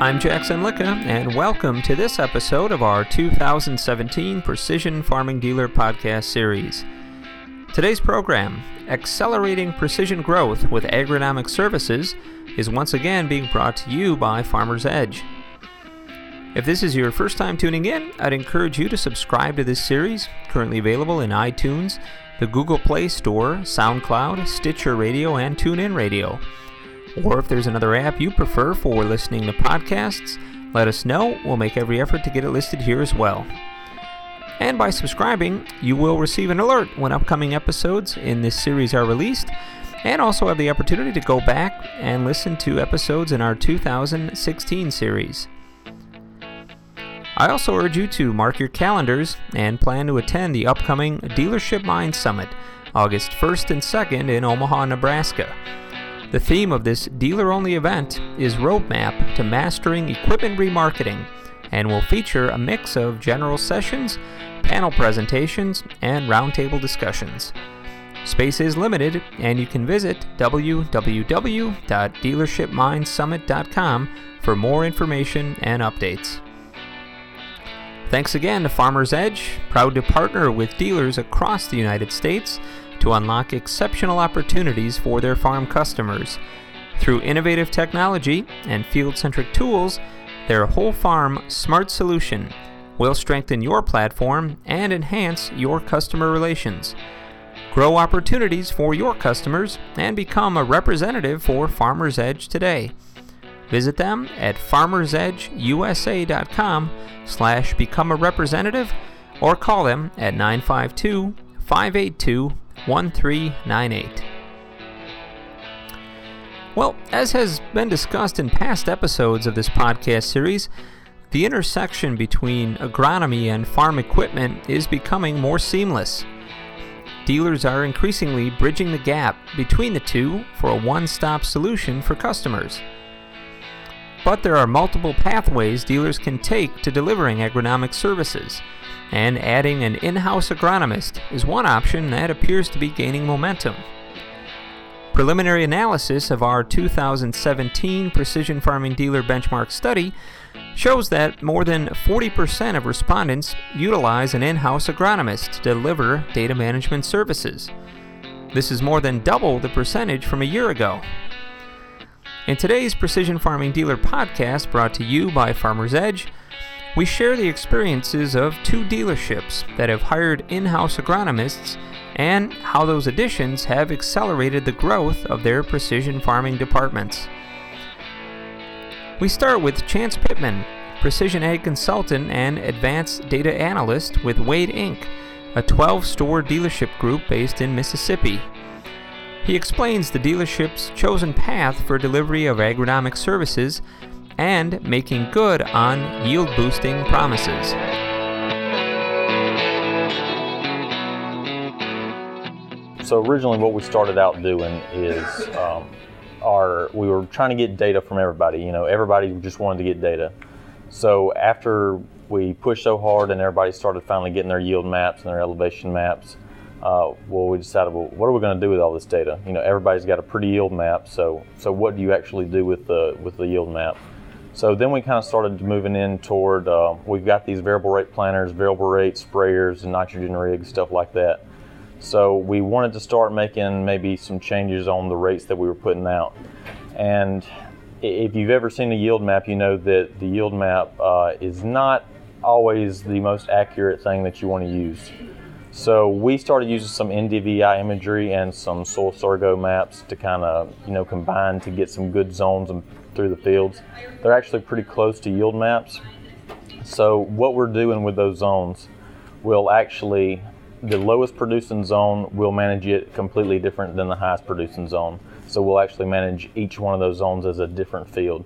I'm Jack Zemlicka, and welcome to this episode of our 2017 Precision Farming Dealer podcast series. Today's program, Accelerating Precision Growth with Agronomic Services, is once again being brought to you by Farmer's Edge. If this is your first time tuning in, I'd encourage you to subscribe to this series, currently available in iTunes, the Google Play Store, SoundCloud, Stitcher Radio, and TuneIn Radio. Or if there's another app you prefer for listening to podcasts, let us know. We'll make every effort to get it listed here as well. And by subscribing, you will receive an alert when upcoming episodes in this series are released, and also have the opportunity to go back and listen to episodes in our 2016 series. I also urge you to mark your calendars and plan to attend the upcoming Dealership Mind Summit, August 1st and 2nd in Omaha, Nebraska. The theme of this dealer only event is Roadmap to Mastering Equipment Remarketing and will feature a mix of general sessions, panel presentations, and roundtable discussions. Space is limited, and you can visit www.dealershipmindsummit.com for more information and updates. Thanks again to Farmer's Edge, proud to partner with dealers across the United States to unlock exceptional opportunities for their farm customers. Through innovative technology and field centric tools, their whole farm smart solution will strengthen your platform and enhance your customer relations. Grow opportunities for your customers and become a representative for Farmer's Edge today. Visit them at farmersedgeusa.com slash become a representative or call them at 952 582 1398. Well, as has been discussed in past episodes of this podcast series, the intersection between agronomy and farm equipment is becoming more seamless. Dealers are increasingly bridging the gap between the two for a one stop solution for customers. But there are multiple pathways dealers can take to delivering agronomic services, and adding an in house agronomist is one option that appears to be gaining momentum. Preliminary analysis of our 2017 Precision Farming Dealer Benchmark study shows that more than 40% of respondents utilize an in house agronomist to deliver data management services. This is more than double the percentage from a year ago. In today's Precision Farming Dealer podcast, brought to you by Farmer's Edge, we share the experiences of two dealerships that have hired in house agronomists and how those additions have accelerated the growth of their precision farming departments. We start with Chance Pittman, precision ag consultant and advanced data analyst with Wade Inc., a 12 store dealership group based in Mississippi. He explains the dealership's chosen path for delivery of agronomic services and making good on yield boosting promises. So originally, what we started out doing is um, our we were trying to get data from everybody. You know, everybody just wanted to get data. So after we pushed so hard and everybody started finally getting their yield maps and their elevation maps, uh, well, we decided, well, what are we going to do with all this data? You know, everybody's got a pretty yield map, so so what do you actually do with the with the yield map? So then we kind of started moving in toward uh, we've got these variable rate planters, variable rate sprayers, and nitrogen rigs, stuff like that. So we wanted to start making maybe some changes on the rates that we were putting out. And if you've ever seen a yield map, you know that the yield map uh, is not always the most accurate thing that you want to use. So we started using some NDVI imagery and some soil sorgo maps to kind of you know combine to get some good zones through the fields. They're actually pretty close to yield maps. So what we're doing with those zones will actually the lowest producing zone we'll manage it completely different than the highest producing zone. So we'll actually manage each one of those zones as a different field.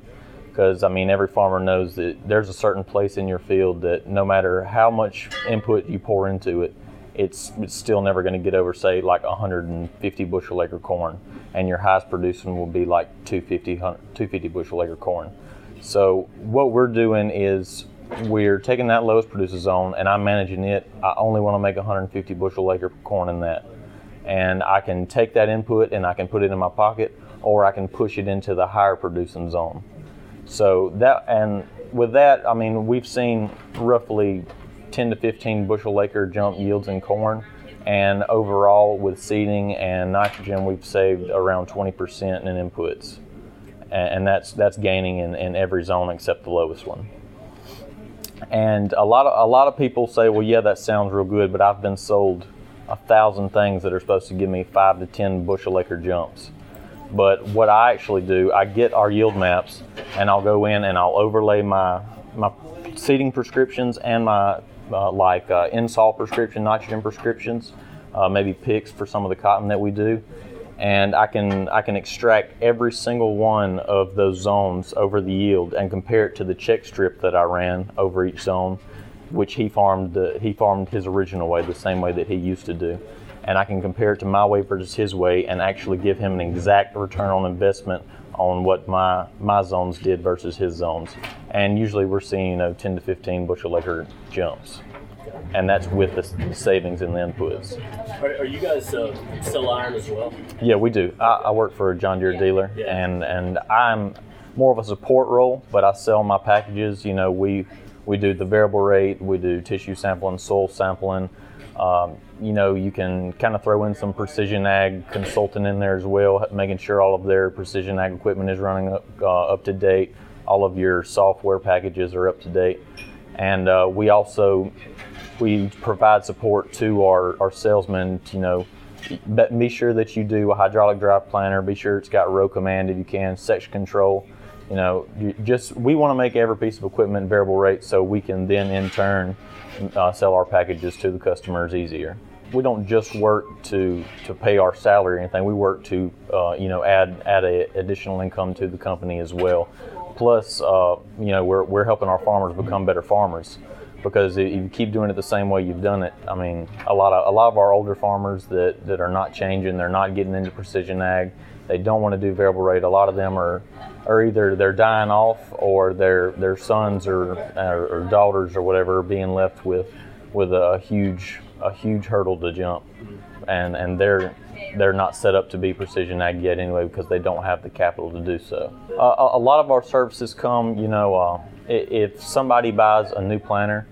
Because I mean, every farmer knows that there's a certain place in your field that no matter how much input you pour into it, it's, it's still never going to get over, say, like 150 bushel acre corn, and your highest producing will be like 250, 250 bushel acre corn. So what we're doing is we're taking that lowest producer zone, and I'm managing it. I only want to make 150 bushel acre corn in that, and I can take that input and I can put it in my pocket, or I can push it into the higher producing zone. So that and with that, I mean, we've seen roughly 10 to 15 bushel acre jump yields in corn, and overall with seeding and nitrogen, we've saved around 20% in inputs, and that's that's gaining in, in every zone except the lowest one. And a lot of a lot of people say, well, yeah, that sounds real good, but I've been sold a thousand things that are supposed to give me five to 10 bushel acre jumps. But what I actually do, I get our yield maps and I'll go in and I'll overlay my my seeding prescriptions and my like uh, insol prescription, nitrogen prescriptions, uh, maybe Pix for some of the cotton that we do, and I can I can extract every single one of those zones over the yield and compare it to the check strip that I ran over each zone, which he farmed he farmed his original way, the same way that he used to do. And I can compare it to my way versus his way and actually give him an exact return on investment on what my my zones did versus his zones. And usually we're seeing you know 10 to 15 bushel acre jumps. And that's with the savings in the inputs. Are, are you guys uh, still iron as well? Yeah, we do. I, I work for a John Deere yeah. dealer, yeah. and and I'm more of a support role, but I sell my packages. You know, we we do the variable rate, we do tissue sampling, soil sampling. Um, you know, you can kind of throw in some precision ag consultant in there as well, making sure all of their precision ag equipment is running up, uh, up to date. All of your software packages are up to date, and uh, we also we provide support to our, our salesmen. To, you know, be sure that you do a hydraulic drive planter. Be sure it's got RowCommand if you can, section control. You know, you just we want to make every piece of equipment variable rate so we can then in turn uh, sell our packages to the customers easier we don't just work to to pay our salary or anything. We work to uh, you know add add a additional income to the company as well. Plus, uh, you know, we're we're helping our farmers become better farmers because if you keep doing it the same way you've done it, I mean, a lot of a lot of our older farmers that that are not changing, they're not getting into precision ag. They don't want to do variable rate. A lot of them are are either they're dying off or their their sons or, or, or daughters or whatever are being left with with a huge a huge hurdle to jump, and and they're they're not set up to be precision ag yet anyway because they don't have the capital to do so. Uh, a, lot of our services come, you know, uh, if somebody buys a new planter,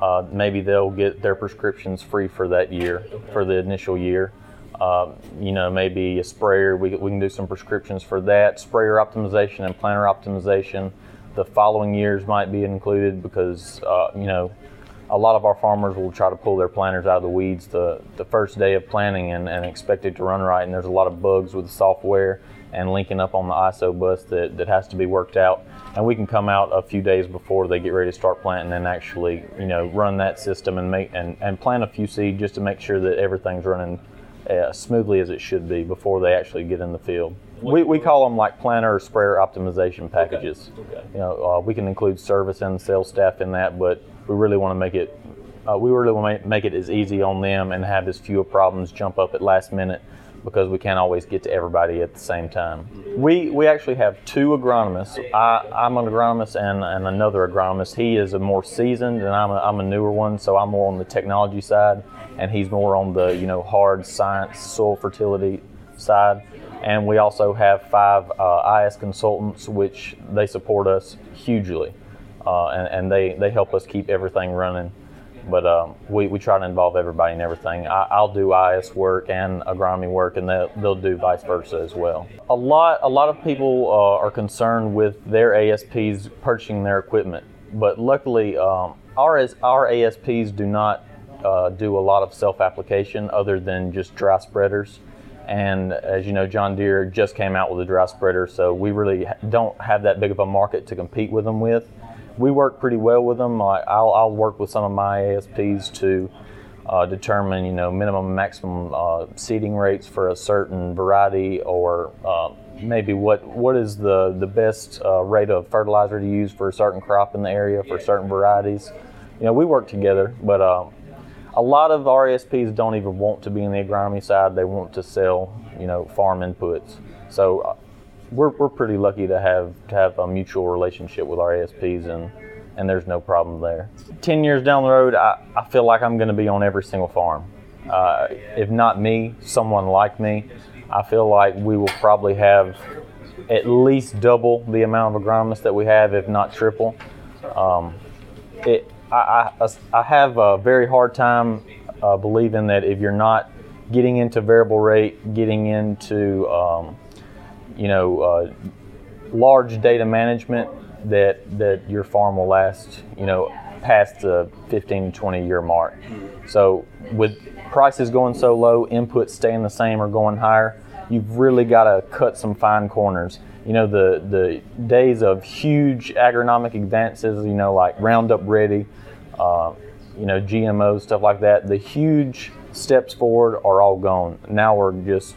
uh, maybe they'll get their prescriptions free for that year, for the initial year. Uh, you know, maybe a sprayer, we, we can do some prescriptions for that. Sprayer optimization and planter optimization. The following years might be included because, uh, you know, a lot of our farmers will try to pull their planters out of the weeds the, the first day of planting and, and expect it to run right. And there's a lot of bugs with the software and linking up on the ISOBUS that, that has to be worked out. And we can come out a few days before they get ready to start planting and actually, you know, run that system and make and, and plant a few seed just to make sure that everything's running uh, smoothly as it should be before they actually get in the field. We, we call them like planter or sprayer optimization packages. Okay. Okay. You know, uh, we can include service and sales staff in that, but we really want to make it uh, we really want to make it as easy on them and have as few problems jump up at last minute because we can't always get to everybody at the same time. We we actually have two agronomists. I, I'm an agronomist and, and another agronomist. He is a more seasoned and I'm a, I'm a newer one, so I'm more on the technology side and he's more on the you know hard science soil fertility side. And we also have five uh, IS consultants, which they support us hugely uh, and, and, they, they help us keep everything running. But um, we, we try to involve everybody in everything. I, will do IS work and agronomy work, and they'll, they'll do vice versa as well. A lot a lot of people uh, are concerned with their ASPs purchasing their equipment, but luckily um, our our ASPs do not uh, do a lot of self application other than just dry spreaders. And as you know, John Deere just came out with a dry spreader, so we really don't have that big of a market to compete with them with we work pretty well with them. Like I'll, I'll work with some of my ASPs to uh, determine, you know, minimum and maximum uh, seeding rates for a certain variety, or uh, maybe what what is the the best uh, rate of fertilizer to use for a certain crop in the area for certain varieties. You know, we work together, but um, a lot of our ASPs don't even want to be in the agronomy side. They want to sell, you know, farm inputs. So uh, we're, we're pretty lucky to have to have a mutual relationship with our ASPs and and there's no problem there. Ten years down the road, I, I feel like I'm going to be on every single farm. Uh, if not me, someone like me. I feel like we will probably have at least double the amount of agronomists that we have, if not triple. Um, it, I, I, I, have a very hard time uh, believing that if you're not getting into variable rate, getting into um, you know uh, large data management, that that your farm will last you know past the 15 to 20 year mark. So with prices going so low, inputs staying the same or going higher, you've really got to cut some fine corners. You know, the, the days of huge agronomic advances, you know, like Roundup Ready, uh, you know, GMOs, stuff like that, the huge steps forward are all gone. Now we're just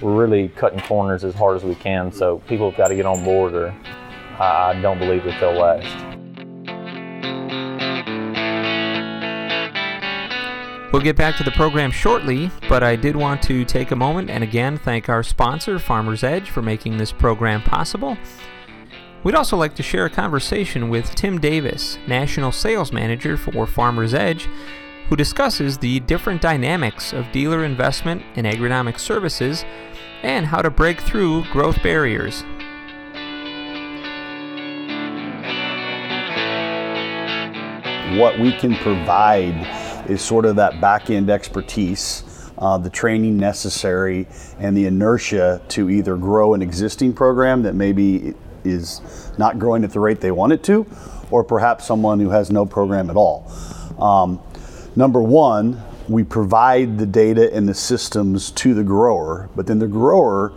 we're really cutting corners as hard as we can. So people have got to get on board, or I don't believe that they'll last. We'll get back to the program shortly, but I did want to take a moment and again thank our sponsor, Farmer's Edge, for making this program possible. We'd also like to share a conversation with Tim Davis, National Sales Manager for Farmer's Edge, who discusses the different dynamics of dealer investment in agronomic services and how to break through growth barriers. What we can provide is sort of that back end expertise. Uh, the training necessary and the inertia to either grow an existing program that maybe is not growing at the rate they want it to, or perhaps someone who has no program at all. Um, number one, we provide the data and the systems to the grower, but then the grower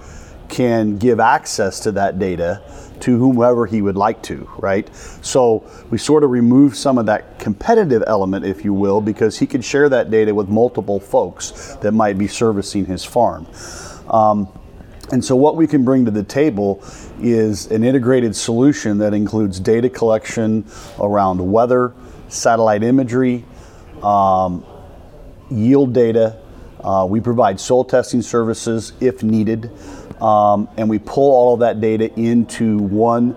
can give access to that data to whomever he would like to, right? So we sort of remove some of that competitive element, if you will, because he could share that data with multiple folks that might be servicing his farm. Um, and so, what we can bring to the table is an integrated solution that includes data collection around weather, satellite imagery, um, yield data. Uh, we provide soil testing services if needed um, and we pull all of that data into one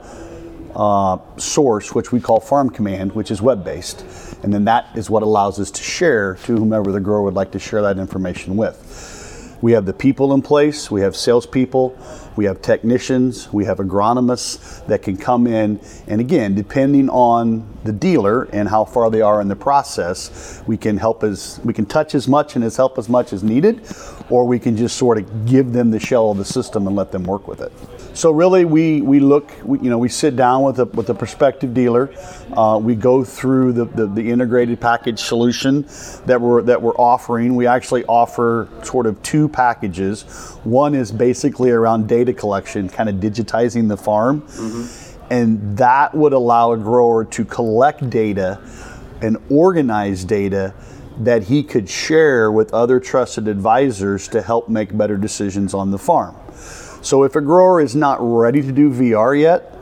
uh, source, which we call Farm Command, which is web based. And then that is what allows us to share to whomever the grower would like to share that information with. We have the people in place, we have salespeople, we have technicians, we have agronomists that can come in. And again, depending on the dealer and how far they are in the process, we can help as we can touch as much and as help as much as needed, or we can just sort of give them the shell of the system and let them work with it. So really, we, we look, we, you know, we sit down with a, with a prospective dealer. Uh, we go through the, the, the, integrated package solution that we're, that we're offering. We actually offer sort of two packages. One is basically around data collection, kind of digitizing the farm. Mm-hmm. And that would allow a grower to collect data and organize data that he could share with other trusted advisors to help make better decisions on the farm. So if a grower is not ready to do VR yet,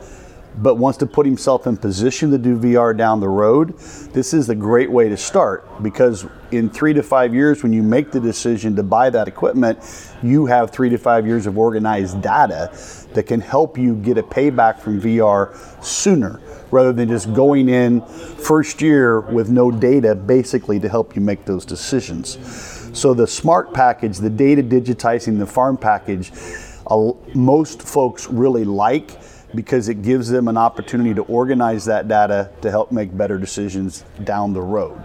but wants to put himself in position to do VR down the road, this is a great way to start because in three to five years, when you make the decision to buy that equipment, you have three to five years of organized data that can help you get a payback from VR sooner rather than just going in first year with no data basically to help you make those decisions. So the smart package, the data digitizing the farm package, most folks really like because it gives them an opportunity to organize that data to help make better decisions down the road.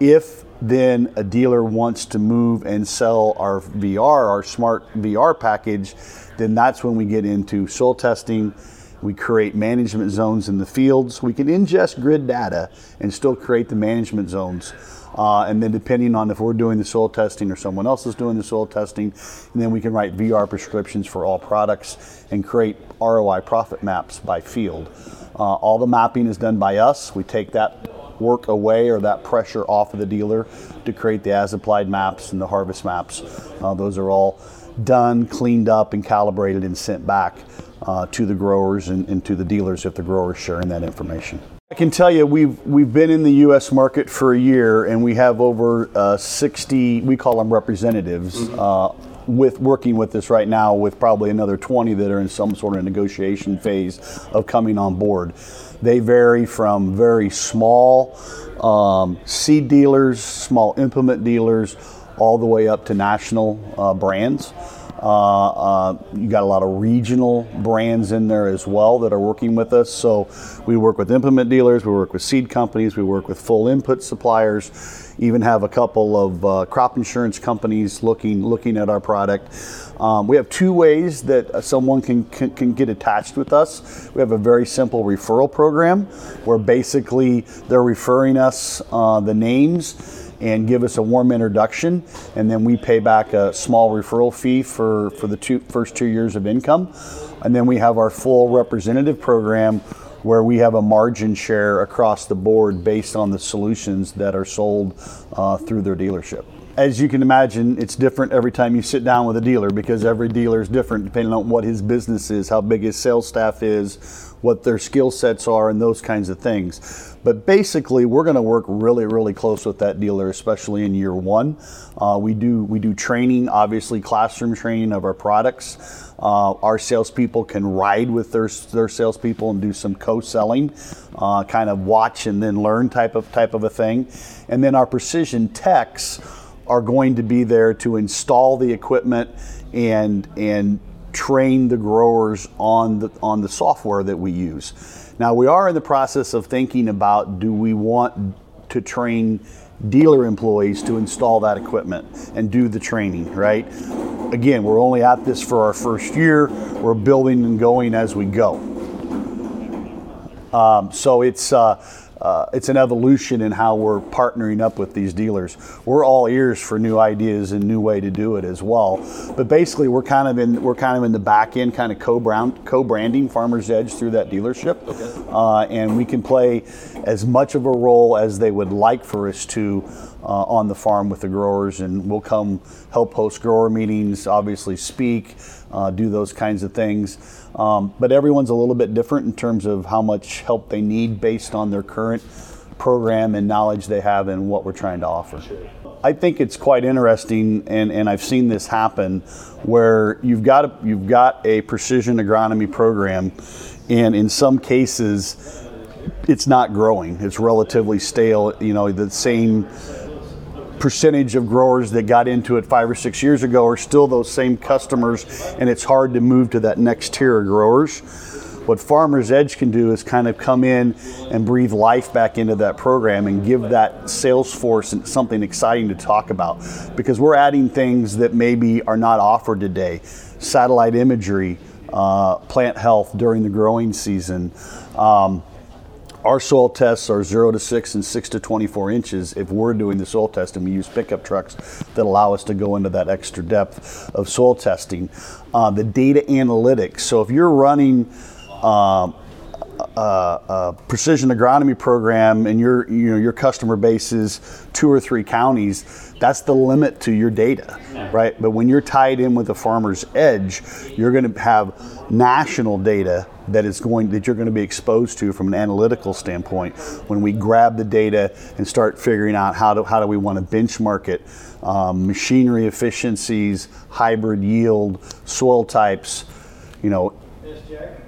If then a dealer wants to move and sell our VR, our smart VR package, then that's when we get into soil testing. We create management zones in the fields. We can ingest grid data and still create the management zones uh, and then depending on if we're doing the soil testing or someone else is doing the soil testing, and then we can write VR prescriptions for all products and create ROI profit maps by field. Uh, all the mapping is done by us. We take that work away or that pressure off of the dealer to create the as applied maps and the harvest maps. Uh, those are all done, cleaned up, and calibrated and sent back uh, to the growers and, and to the dealers if the growers sharing that information. I can tell you we've we've been in the U.S. market for a year, and we have over uh, 60. We call them representatives. Mm-hmm. With working with us right now, with probably another 20 that are in some sort of negotiation phase of coming on board. They vary from very small um, seed dealers, small implement dealers, all the way up to national uh, brands. Uh, uh, you got a lot of regional brands in there as well that are working with us. So we work with implement dealers, we work with seed companies, we work with full input suppliers, even have a couple of uh, crop insurance companies looking looking at our product. Um, we have two ways that someone can, can, can get attached with us. We have a very simple referral program where basically they're referring us uh, the names and give us a warm introduction, and then we pay back a small referral fee for, for the two, first two years of income. And then we have our full representative program where we have a margin share across the board based on the solutions that are sold uh, through their dealership. As you can imagine, it's different every time you sit down with a dealer because every dealer is different depending on what his business is, how big his sales staff is, what their skill sets are, and those kinds of things. But basically, we're going to work really, really close with that dealer, especially in year one. Uh, we do we do training, obviously classroom training of our products. Uh, our salespeople can ride with their their salespeople and do some co-selling, uh, kind of watch and then learn type of type of a thing. And then our precision techs are going to be there to install the equipment and and train the growers on the on the software that we use. Now, we are in the process of thinking about do we want to train dealer employees to install that equipment and do the training, right? Again, we're only at this for our first year. We're building and going as we go. Um, so it's uh, uh, it's an evolution in how we're partnering up with these dealers. We're all ears for new ideas and new way to do it as well. But basically, we're kind of in we're kind of in the back end, kind of co-brand, co-branding Farmers Edge through that dealership, okay. uh, and we can play as much of a role as they would like for us to. Uh, on the farm with the growers, and we'll come help host grower meetings, obviously speak, uh, do those kinds of things. Um, but everyone's a little bit different in terms of how much help they need based on their current program and knowledge they have and what we're trying to offer. I think it's quite interesting, and, and I've seen this happen, where you've got a, you've got a precision agronomy program, and in some cases, it's not growing. It's relatively stale. You know, the same percentage of growers that got into it five or six years ago are still those same customers, and it's hard to move to that next tier of growers. What Farmers Edge can do is kind of come in and breathe life back into that program and give that sales force something exciting to talk about because we're adding things that maybe are not offered today satellite imagery, uh, plant health during the growing season. Um, our soil tests are 0 to 6 and 6 to 24 inches if we're doing the soil test and We use pickup trucks that allow us to go into that extra depth of soil testing. Uh, the data analytics. So if you're running uh, a, precision agronomy program and your you know your customer base is two or three counties, that's the limit to your data, right? But when you're tied in with the farmer's edge, you're going to have national data that is going that you're going to be exposed to from an analytical standpoint. When we grab the data and start figuring out how do how do we want to benchmark it um, machinery efficiencies hybrid yield soil types you know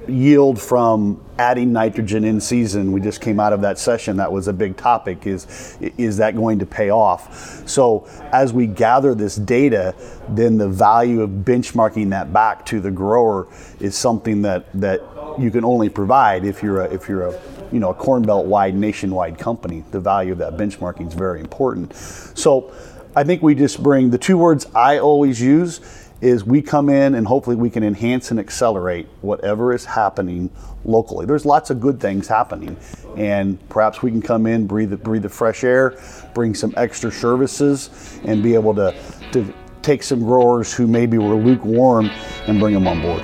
yield from adding nitrogen in season we just came out of that session that was a big topic is is that going to pay off? So as we gather this data then the value of benchmarking that back to the grower is something that that you can only provide if you're a, if you're a you know a corn belt wide nationwide company. The value of that benchmarking is very important. So i think we just bring the two words i always use is we come in and hopefully we can enhance and accelerate whatever is happening locally. There's lots of good things happening, and perhaps we can come in, breathe breathe the fresh air, bring some extra services, and be able to to take some growers who maybe were lukewarm and bring them on board.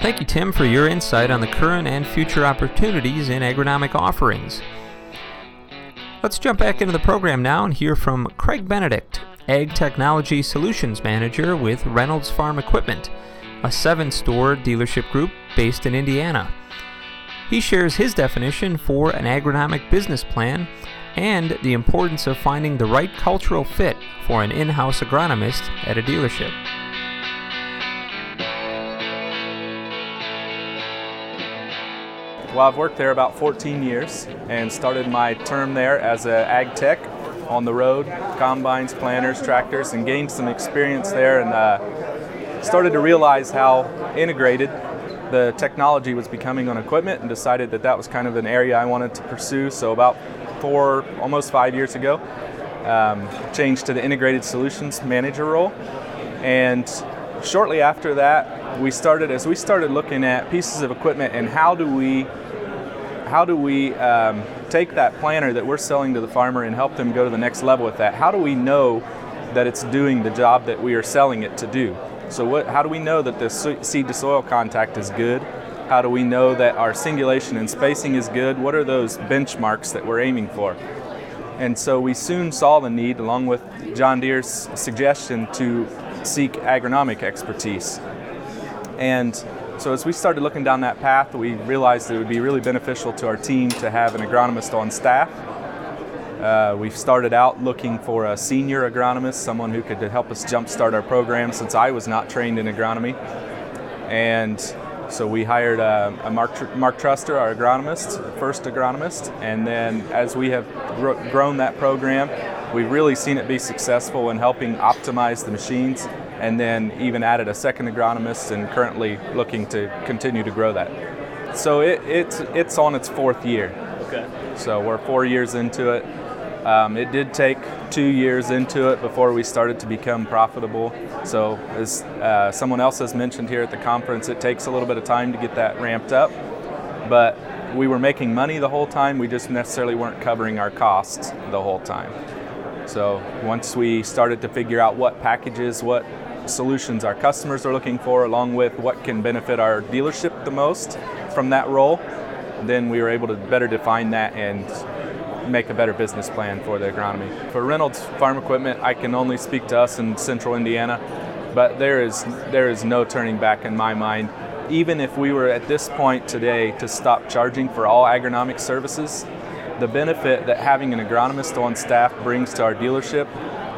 Thank you, Tim, for your insight on the current and future opportunities in agronomic offerings. Let's jump back into the program now and hear from Craig Benedict, Ag Technology Solutions Manager with Reynolds Farm Equipment, a seven store dealership group based in Indiana. He shares his definition for an agronomic business plan and the importance of finding the right cultural fit for an in house agronomist at a dealership. Well, I've worked there about 14 years and started my term there as an ag tech on the road, combines, planters, tractors, and gained some experience there and uh, started to realize how integrated the technology was becoming on equipment and decided that that was kind of an area I wanted to pursue. So about four, almost five years ago, um, changed to the integrated solutions manager role. And shortly after that, we started as we started looking at pieces of equipment and how do we how do we um, take that planter that we're selling to the farmer and help them go to the next level with that? How do we know that it's doing the job that we are selling it to do? So, what, how do we know that the seed to soil contact is good? How do we know that our singulation and spacing is good? What are those benchmarks that we're aiming for? And so we soon saw the need, along with John Deere's suggestion, to seek agronomic expertise. And so as we started looking down that path, we realized it would be really beneficial to our team to have an agronomist on staff. Uh, we started out looking for a senior agronomist, someone who could help us jumpstart our program since I was not trained in agronomy. And so we hired a Mark, Mark Truster, our agronomist, first agronomist, and then as we have gr- grown that program, we've really seen it be successful in helping optimize the machines, and then even added a second agronomist, and currently looking to continue to grow that. So it, it's it's on its fourth year. Okay. So we're four years into it. Um, it did take two years into it before we started to become profitable. So, as uh, someone else has mentioned here at the conference, it takes a little bit of time to get that ramped up. But we were making money the whole time, we just necessarily weren't covering our costs the whole time. So, once we started to figure out what packages, what solutions our customers are looking for, along with what can benefit our dealership the most from that role, then we were able to better define that and make a better business plan for the agronomy. For Reynolds Farm Equipment, I can only speak to us in central Indiana, but there is there is no turning back in my mind. Even if we were at this point today to stop charging for all agronomic services, the benefit that having an agronomist on staff brings to our dealership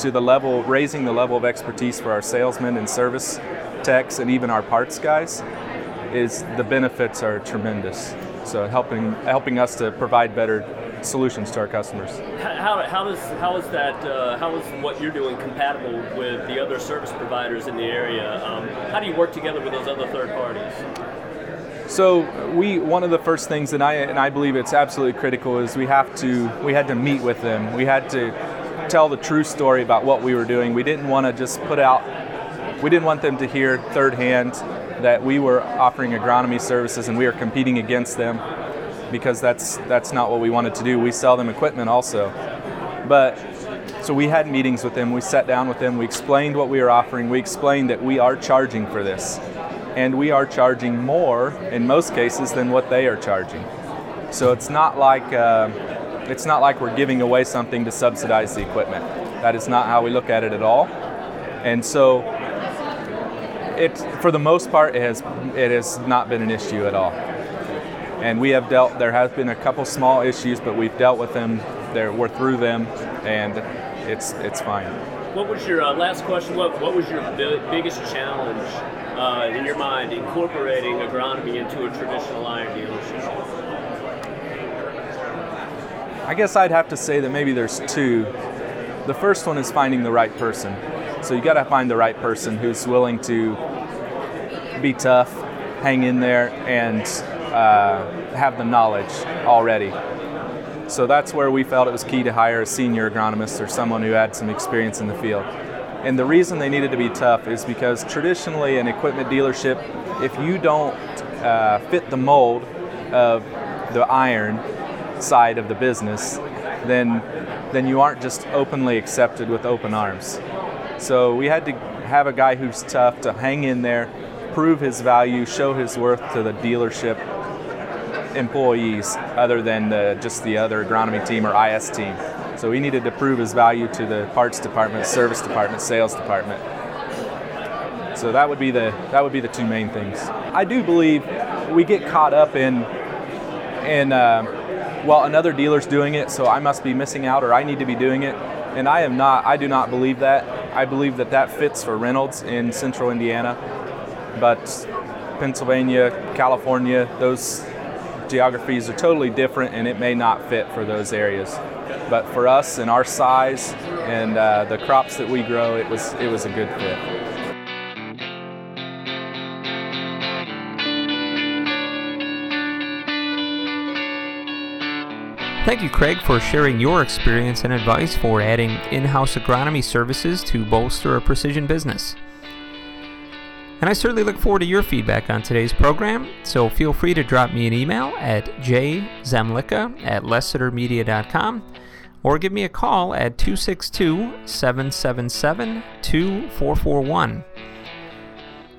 to the level raising the level of expertise for our salesmen and service techs and even our parts guys is the benefits are tremendous. So helping helping us to provide better solutions to our customers. How, how does how is that uh, how is what you're doing compatible with the other service providers in the area? Um, how do you work together with those other third parties? So we one of the first things that I and I believe it's absolutely critical is we have to we had to meet with them. We had to tell the true story about what we were doing. We didn't want to just put out we didn't want them to hear third hand that we were offering agronomy services and we were competing against them because that's that's not what we wanted to do. We sell them equipment also. But so we had meetings with them. We sat down with them. We explained what we were offering. We explained that we are charging for this, and we are charging more in most cases than what they are charging. So it's not like uh, it's not like we're giving away something to subsidize the equipment. That is not how we look at it at all. And so it, for the most part, it has it has not been an issue at all and we have dealt. There has been a couple small issues, but we've dealt with them. There, we're through them, and it's it's fine. What was your uh, last question? What what was your biggest challenge uh, in your mind incorporating agronomy into a traditional iron dealership? I guess I'd have to say that maybe there's two. The first one is finding the right person. So you got to find the right person who's willing to be tough, hang in there, and uh, have the knowledge already. So that's where we felt it was key to hire a senior agronomist or someone who had some experience in the field. And the reason they needed to be tough is because traditionally, an equipment dealership, if you don't uh, fit the mold of the iron side of the business, then then you aren't just openly accepted with open arms. So we had to have a guy who's tough to hang in there, prove his value, show his worth to the dealership, employees other than the, just the other agronomy team or IS team. So he needed to prove his value to the parts department, service department, sales department. So that would be the that would be the two main things. I do believe we get caught up in in uh, well another dealer's doing it, so I must be missing out or I need to be doing it, and I am not. I do not believe that. I believe that that fits for Reynolds in Central Indiana, but Pennsylvania, California, those geographies are totally different and it may not fit for those areas. But for us and our size and uh, the crops that we grow, it was it was a good fit. Thank you, Craig, for sharing your experience and advice for adding in house agronomy services to bolster a precision business. And I certainly look forward to your feedback on today's program, so feel free to drop me an email at jzemlicka at lessitermedia.com or give me a call at 262 777 2441.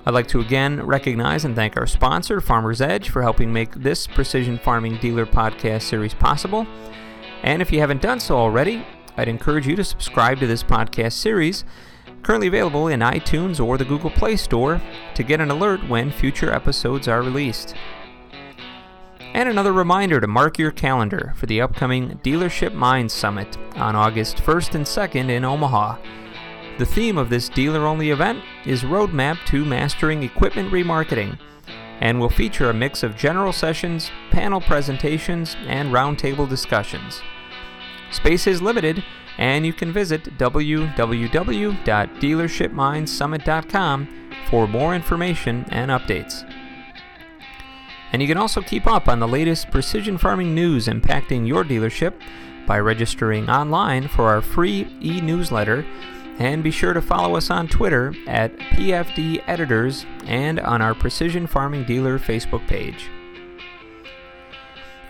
I'd like to again recognize and thank our sponsor, Farmer's Edge, for helping make this Precision Farming Dealer podcast series possible. And if you haven't done so already, I'd encourage you to subscribe to this podcast series, currently available in iTunes or the Google Play Store, to get an alert when future episodes are released. And another reminder to mark your calendar for the upcoming Dealership Minds Summit on August 1st and 2nd in Omaha. The theme of this dealer only event is Roadmap to Mastering Equipment Remarketing and will feature a mix of general sessions, panel presentations, and roundtable discussions. Space is limited, and you can visit www.dealershipmindsummit.com for more information and updates. And you can also keep up on the latest precision farming news impacting your dealership by registering online for our free e newsletter and be sure to follow us on Twitter at PFD Editors and on our Precision Farming Dealer Facebook page.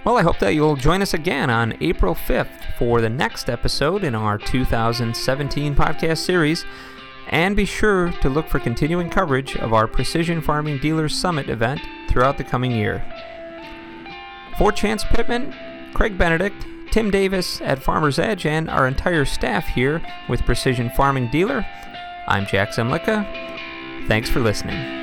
Well, I hope that you'll join us again on April 5th for the next episode in our 2017 podcast series. And be sure to look for continuing coverage of our Precision Farming Dealers Summit event throughout the coming year. For Chance Pittman, Craig Benedict, Tim Davis at Farmer's Edge, and our entire staff here with Precision Farming Dealer. I'm Jack Zemlicka. Thanks for listening.